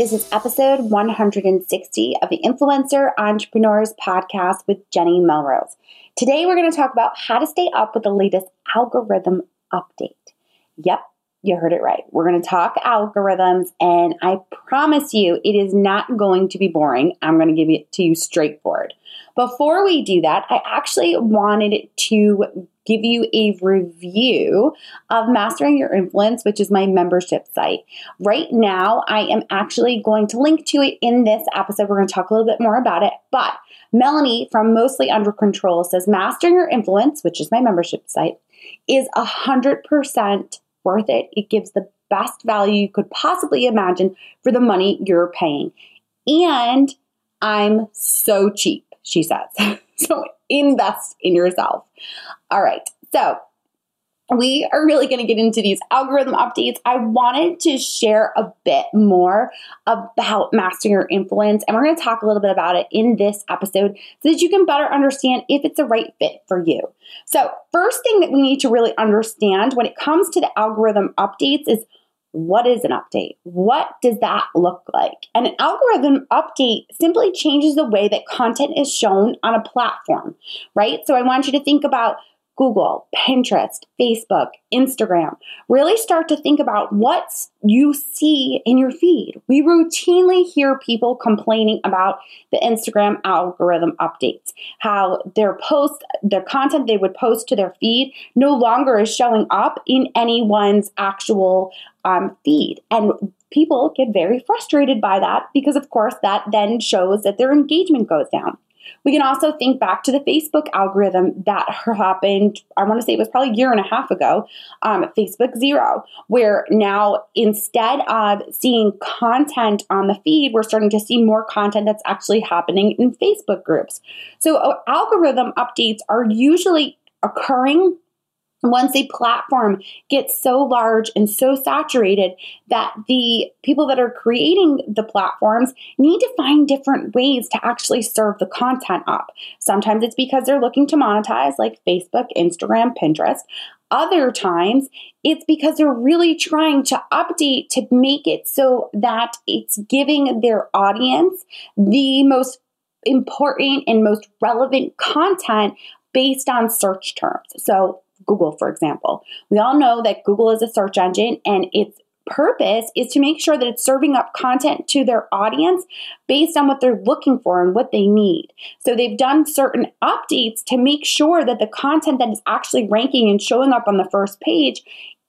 This is episode 160 of the Influencer Entrepreneurs Podcast with Jenny Melrose. Today, we're going to talk about how to stay up with the latest algorithm update. Yep, you heard it right. We're going to talk algorithms, and I promise you it is not going to be boring. I'm going to give it to you straightforward. Before we do that, I actually wanted to give you a review of Mastering Your Influence, which is my membership site. Right now, I am actually going to link to it in this episode. We're going to talk a little bit more about it, but Melanie from Mostly Under Control says Mastering Your Influence, which is my membership site, is 100% worth it. It gives the best value you could possibly imagine for the money you're paying. And I'm so cheap, she says. so invest in yourself. All right. So we are really going to get into these algorithm updates. I wanted to share a bit more about mastering your influence, and we're going to talk a little bit about it in this episode so that you can better understand if it's a right fit for you. So, first thing that we need to really understand when it comes to the algorithm updates is what is an update? What does that look like? And an algorithm update simply changes the way that content is shown on a platform, right? So I want you to think about Google, Pinterest, Facebook, Instagram. Really start to think about what you see in your feed. We routinely hear people complaining about the Instagram algorithm updates, how their posts, their content they would post to their feed no longer is showing up in anyone's actual um, feed. And people get very frustrated by that because, of course, that then shows that their engagement goes down. We can also think back to the Facebook algorithm that happened, I want to say it was probably a year and a half ago, um, Facebook Zero, where now instead of seeing content on the feed, we're starting to see more content that's actually happening in Facebook groups. So, uh, algorithm updates are usually occurring once a platform gets so large and so saturated that the people that are creating the platforms need to find different ways to actually serve the content up. Sometimes it's because they're looking to monetize, like Facebook, Instagram, Pinterest. Other times, it's because they're really trying to update to make it so that it's giving their audience the most important and most relevant content based on search terms. So, Google, for example. We all know that Google is a search engine and its purpose is to make sure that it's serving up content to their audience based on what they're looking for and what they need. So they've done certain updates to make sure that the content that is actually ranking and showing up on the first page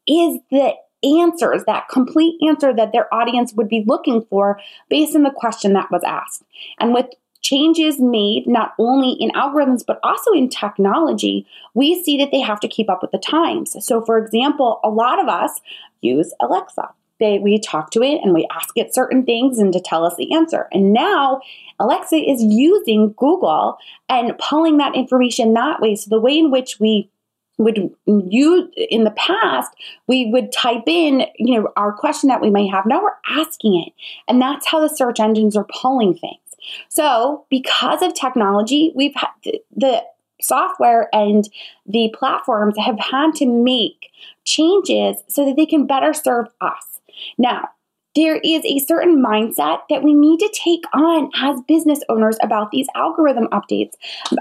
is the answers, that complete answer that their audience would be looking for based on the question that was asked. And with changes made not only in algorithms but also in technology, we see that they have to keep up with the times. So, for example, a lot of us use Alexa. They, we talk to it and we ask it certain things and to tell us the answer. And now Alexa is using Google and pulling that information that way. So the way in which we would use in the past we would type in you know our question that we may have now we're asking it and that's how the search engines are pulling things so, because of technology, we've had the software and the platforms have had to make changes so that they can better serve us. Now, there is a certain mindset that we need to take on as business owners about these algorithm updates.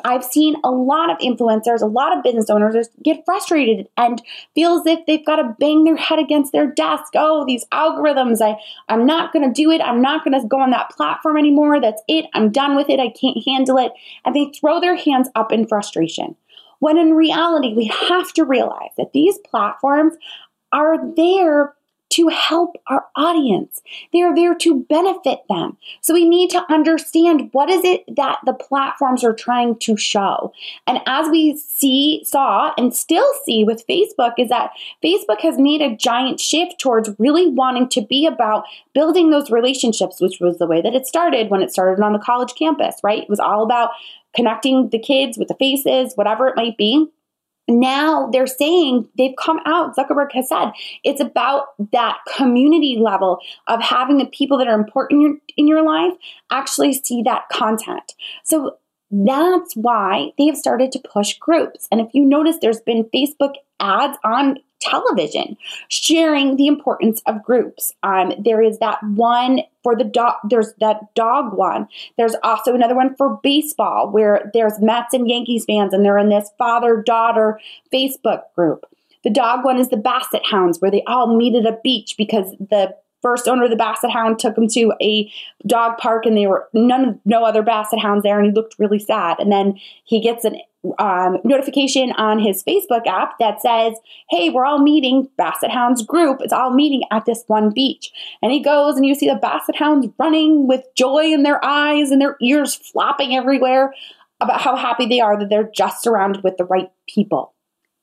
I've seen a lot of influencers, a lot of business owners get frustrated and feel as if they've got to bang their head against their desk. Oh, these algorithms, I, I'm not going to do it. I'm not going to go on that platform anymore. That's it. I'm done with it. I can't handle it. And they throw their hands up in frustration. When in reality, we have to realize that these platforms are there to help our audience. They are there to benefit them. So we need to understand what is it that the platforms are trying to show. And as we see, saw, and still see with Facebook, is that Facebook has made a giant shift towards really wanting to be about building those relationships, which was the way that it started when it started on the college campus, right? It was all about connecting the kids with the faces, whatever it might be now they're saying they've come out zuckerberg has said it's about that community level of having the people that are important in your, life actually see that content. So that's why they've started to push groups. And if you notice there's been facebook ads on television sharing the importance of groups. Um, there is that one for the dog, there's that dog one. There's also another one for baseball where there's Mets and Yankees fans and they're in this father daughter Facebook group. The dog one is the Basset Hounds where they all meet at a beach because the first owner of the basset hound took him to a dog park and they were none no other basset hounds there and he looked really sad and then he gets an um, notification on his facebook app that says hey we're all meeting basset hounds group it's all meeting at this one beach and he goes and you see the basset hounds running with joy in their eyes and their ears flopping everywhere about how happy they are that they're just surrounded with the right people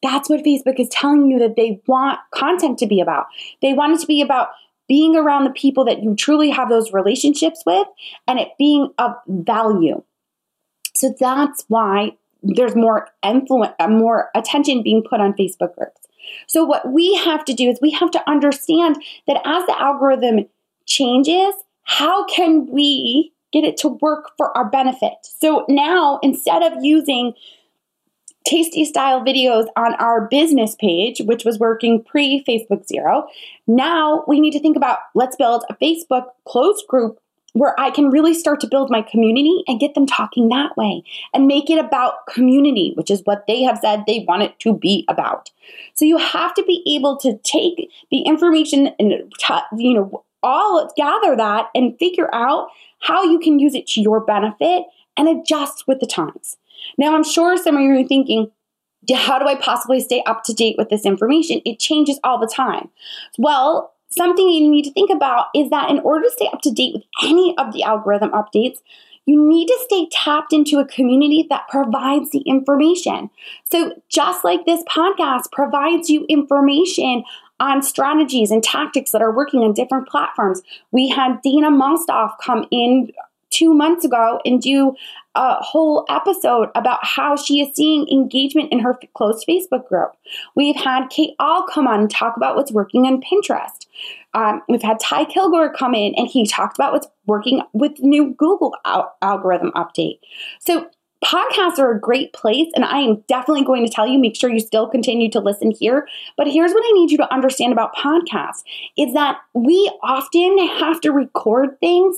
that's what Facebook is telling you that they want content to be about. They want it to be about being around the people that you truly have those relationships with and it being of value. So that's why there's more influence, uh, more attention being put on Facebook groups. So what we have to do is we have to understand that as the algorithm changes, how can we get it to work for our benefit? So now instead of using tasty style videos on our business page, which was working pre Facebook Zero. Now we need to think about let's build a Facebook closed group where I can really start to build my community and get them talking that way and make it about community, which is what they have said they want it to be about. So you have to be able to take the information and you know all gather that and figure out how you can use it to your benefit and adjust with the times. Now, I'm sure some of you are thinking, how do I possibly stay up to date with this information? It changes all the time. Well, something you need to think about is that in order to stay up to date with any of the algorithm updates, you need to stay tapped into a community that provides the information. So, just like this podcast provides you information on strategies and tactics that are working on different platforms, we had Dana Malstaff come in two months ago and do a whole episode about how she is seeing engagement in her closed Facebook group. We've had Kate Ahl come on and talk about what's working on Pinterest. Um, we've had Ty Kilgore come in and he talked about what's working with the new Google al- algorithm update. So podcasts are a great place and i am definitely going to tell you make sure you still continue to listen here but here's what i need you to understand about podcasts is that we often have to record things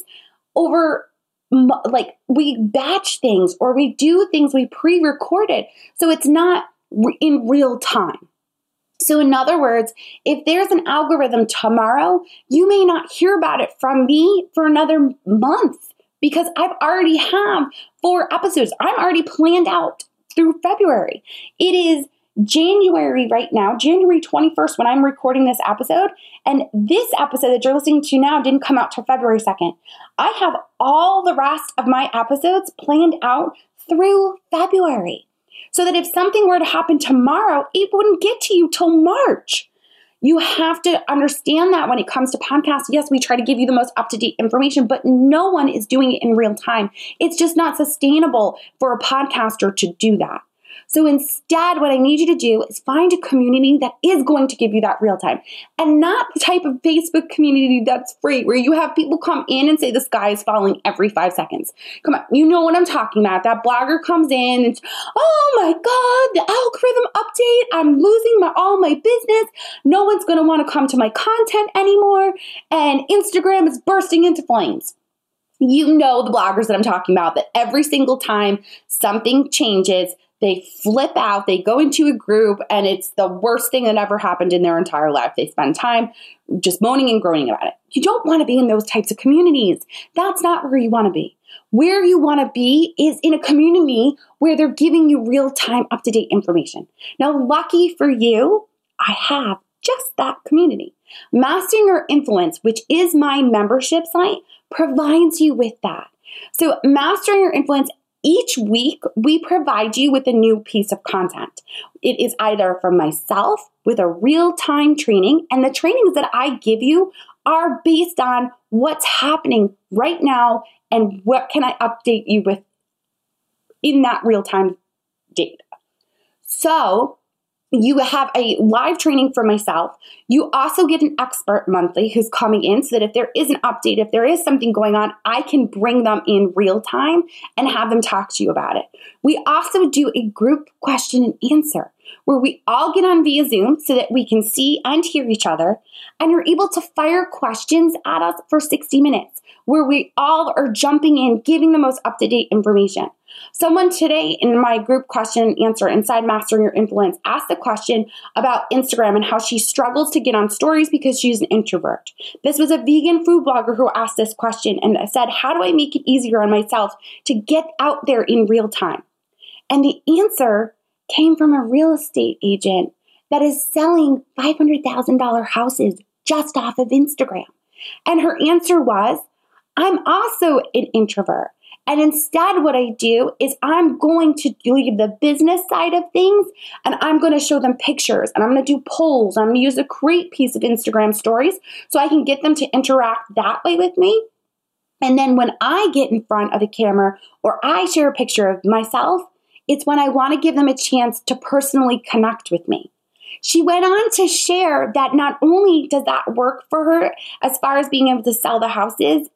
over like we batch things or we do things we pre-recorded. So it's not in real time. So in other words if there's an algorithm tomorrow you may not hear about it from me for another month because i've already have four episodes. I'm already planned out through february. It is January right now, January 21st, when I'm recording this episode. And this episode that you're listening to now didn't come out till February 2nd. I have all the rest of my episodes planned out through February. So that if something were to happen tomorrow, it wouldn't get to you till March. You have to understand that when it comes to podcasts. Yes, we try to give you the most up to date information, but no one is doing it in real time. It's just not sustainable for a podcaster to do that. So instead, what I need you to do is find a community that is going to give you that real time and not the type of Facebook community that's free where you have people come in and say the sky is falling every five seconds. Come on, you know what I'm talking about. That blogger comes in and, oh my God, the algorithm update. I'm losing my all my business. No one's going to want to come to my content anymore. And Instagram is bursting into flames you know the bloggers that I'm talking about that every single time something changes, they flip out, they go into a group, and it's the worst thing that ever happened in their entire life. They spend time just moaning and groaning about it. You don't want to be in those types of communities. That's not where you want to be. Where you want to be is in a community where they're giving you real time, up to date information. Now, lucky for you, I have just that community. Mastering Your Influence, which is my membership site, provides you with that. So, Mastering Your Influence each week, we provide you with a new piece of content. It is either from myself with a real time training, and the trainings that I give you are based on what's happening right now and what can I update you with in that real time data. So, you have a live training for myself. You also get an expert monthly who's coming in so that if there is an update, if there is something going on, I can bring them in real time and have them talk to you about it. We also do a group question and answer where we all get on via Zoom so that we can see and hear each other and you're able to fire questions at us for 60 minutes where we all are jumping in, giving the most up to date information. Someone today in my group question and answer inside Mastering Your Influence asked a question about Instagram and how she struggles to get on stories because she's an introvert. This was a vegan food blogger who asked this question and said, How do I make it easier on myself to get out there in real time? And the answer came from a real estate agent that is selling $500,000 houses just off of Instagram. And her answer was, I'm also an introvert. And instead, what I do is I'm going to leave the business side of things and I'm going to show them pictures and I'm going to do polls. I'm going to use a great piece of Instagram stories so I can get them to interact that way with me. And then when I get in front of the camera or I share a picture of myself, it's when I want to give them a chance to personally connect with me. She went on to share that not only does that work for her as far as being able to sell the houses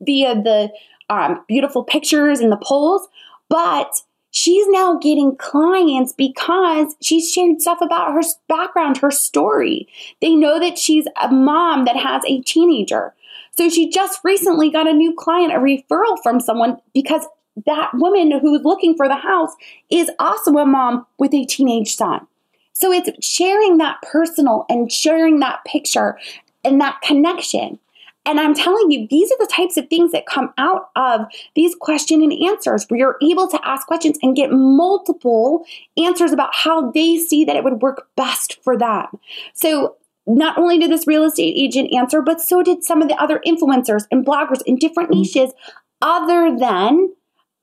via the um, beautiful pictures and the polls, but she's now getting clients because she's shared stuff about her background, her story. They know that she's a mom that has a teenager. So she just recently got a new client, a referral from someone because that woman who's looking for the house is also a mom with a teenage son. So it's sharing that personal and sharing that picture and that connection. And I'm telling you, these are the types of things that come out of these question and answers where you're able to ask questions and get multiple answers about how they see that it would work best for them. So not only did this real estate agent answer, but so did some of the other influencers and bloggers in different mm-hmm. niches other than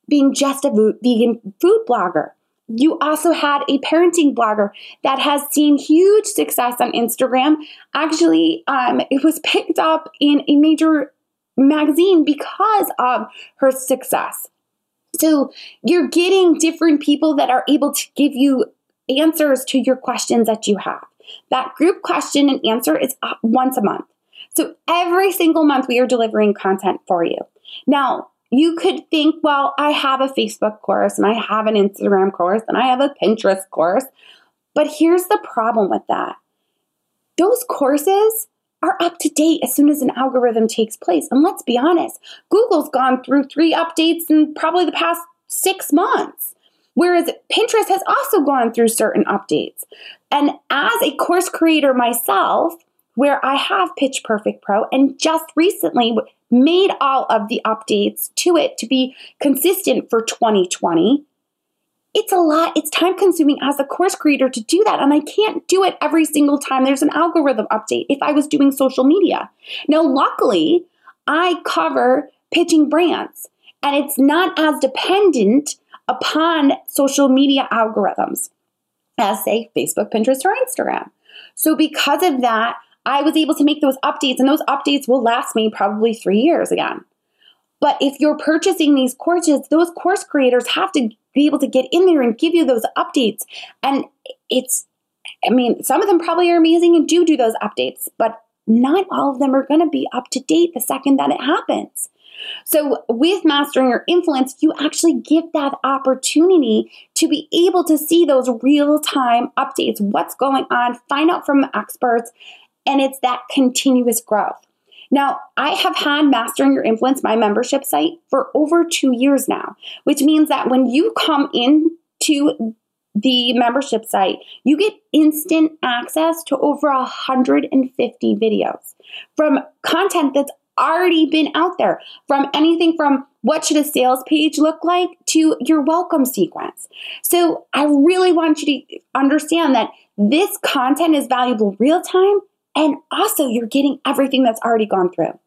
being just a vegan food blogger. You also had a parenting blogger that has seen huge success on Instagram. Actually, um, it was picked up in a major magazine because of her success. So you're getting different people that are able to give you answers to your questions that you have. That group question and answer is once a month. So every single month we are delivering content for you. Now, you could think, well, I have a Facebook course and I have an Instagram course and I have a Pinterest course. But here's the problem with that those courses are up to date as soon as an algorithm takes place. And let's be honest, Google's gone through three updates in probably the past six months. Whereas Pinterest has also gone through certain updates. And as a course creator myself, where I have Pitch Perfect Pro and just recently made all of the updates to it to be consistent for 2020. It's a lot, it's time consuming as a course creator to do that. And I can't do it every single time there's an algorithm update if I was doing social media. Now, luckily, I cover pitching brands and it's not as dependent upon social media algorithms as, say, Facebook, Pinterest, or Instagram. So, because of that, I was able to make those updates, and those updates will last me probably three years again. But if you're purchasing these courses, those course creators have to be able to get in there and give you those updates. And it's, I mean, some of them probably are amazing and do do those updates, but not all of them are going to be up to date the second that it happens. So, with mastering your influence, you actually get that opportunity to be able to see those real time updates, what's going on, find out from experts, and it's that continuous growth. Now, I have had Mastering Your Influence, my membership site, for over two years now, which means that when you come into the membership site, you get instant access to over 150 videos from content that's already been out there, from anything from what should a sales page look like to your welcome sequence. So I really want you to understand that this content is valuable real time And also, you're getting everything that's already gone through.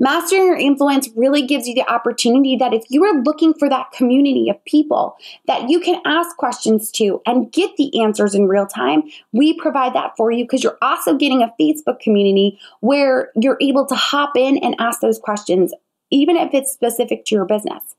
Mastering your influence really gives you the opportunity that if you are looking for that community of people that you can ask questions to and get the answers in real time, we provide that for you because you're also getting a Facebook community where you're able to hop in and ask those questions, even if it's specific to your business.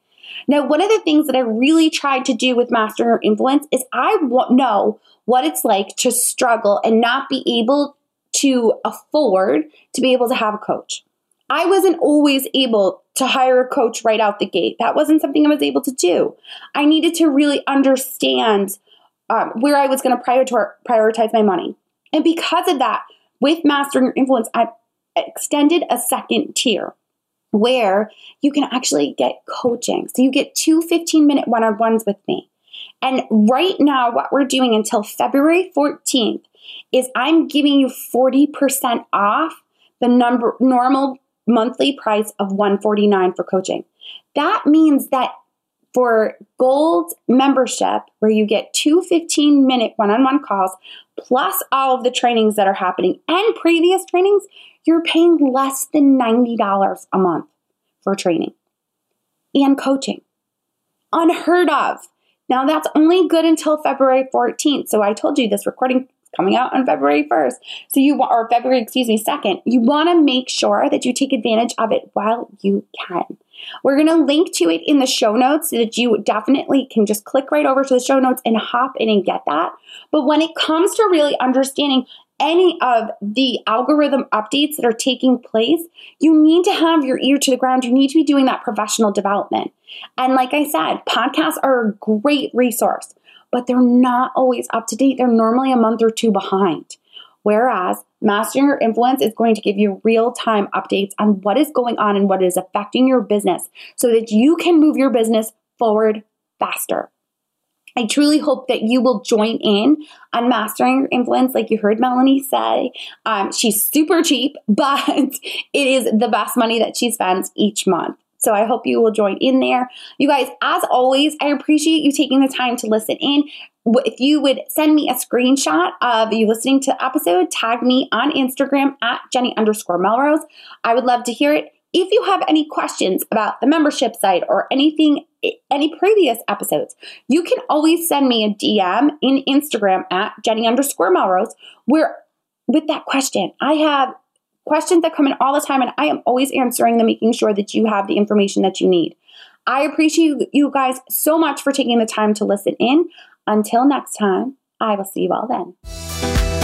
Now, one of the things that I really tried to do with Mastering Your Influence is I want know what it's like to struggle and not be able to afford to be able to have a coach. I wasn't always able to hire a coach right out the gate. That wasn't something I was able to do. I needed to really understand um, where I was going to prioritize my money. And because of that, with Mastering Your Influence, I extended a second tier where you can actually get coaching. So you get two 15 minute one on ones with me. And right now, what we're doing until February 14th is I'm giving you 40% off the number normal monthly price of 149 for coaching. That means that for gold membership where you get two 15 minute one-on-one calls plus all of the trainings that are happening and previous trainings, you're paying less than $90 a month for training and coaching. Unheard of. Now that's only good until February 14th. So I told you this recording coming out on February 1st. So you or February, excuse me, 2nd. You want to make sure that you take advantage of it while you can. We're going to link to it in the show notes so that you definitely can just click right over to the show notes and hop in and get that. But when it comes to really understanding any of the algorithm updates that are taking place, you need to have your ear to the ground. You need to be doing that professional development. And like I said, podcasts are a great resource but they're not always up to date. They're normally a month or two behind. Whereas Mastering Your Influence is going to give you real time updates on what is going on and what is affecting your business so that you can move your business forward faster. I truly hope that you will join in on mastering your influence, like you heard Melanie say. Um, she's super cheap, but it is the best money that she spends each month. So I hope you will join in there. You guys, as always, I appreciate you taking the time to listen in. If you would send me a screenshot of you listening to episode, tag me on Instagram at Jenny underscore Melrose. I would love to hear it. If you have any questions about the membership site or anything, any previous episodes, you can always send me a DM in Instagram at Jenny underscore Melrose, where with that question, I have questions that come in all the time, and I am always answering them, making sure that you have the information that you need. I appreciate you guys so much for taking the time to listen in. Until next time, I will see you all then.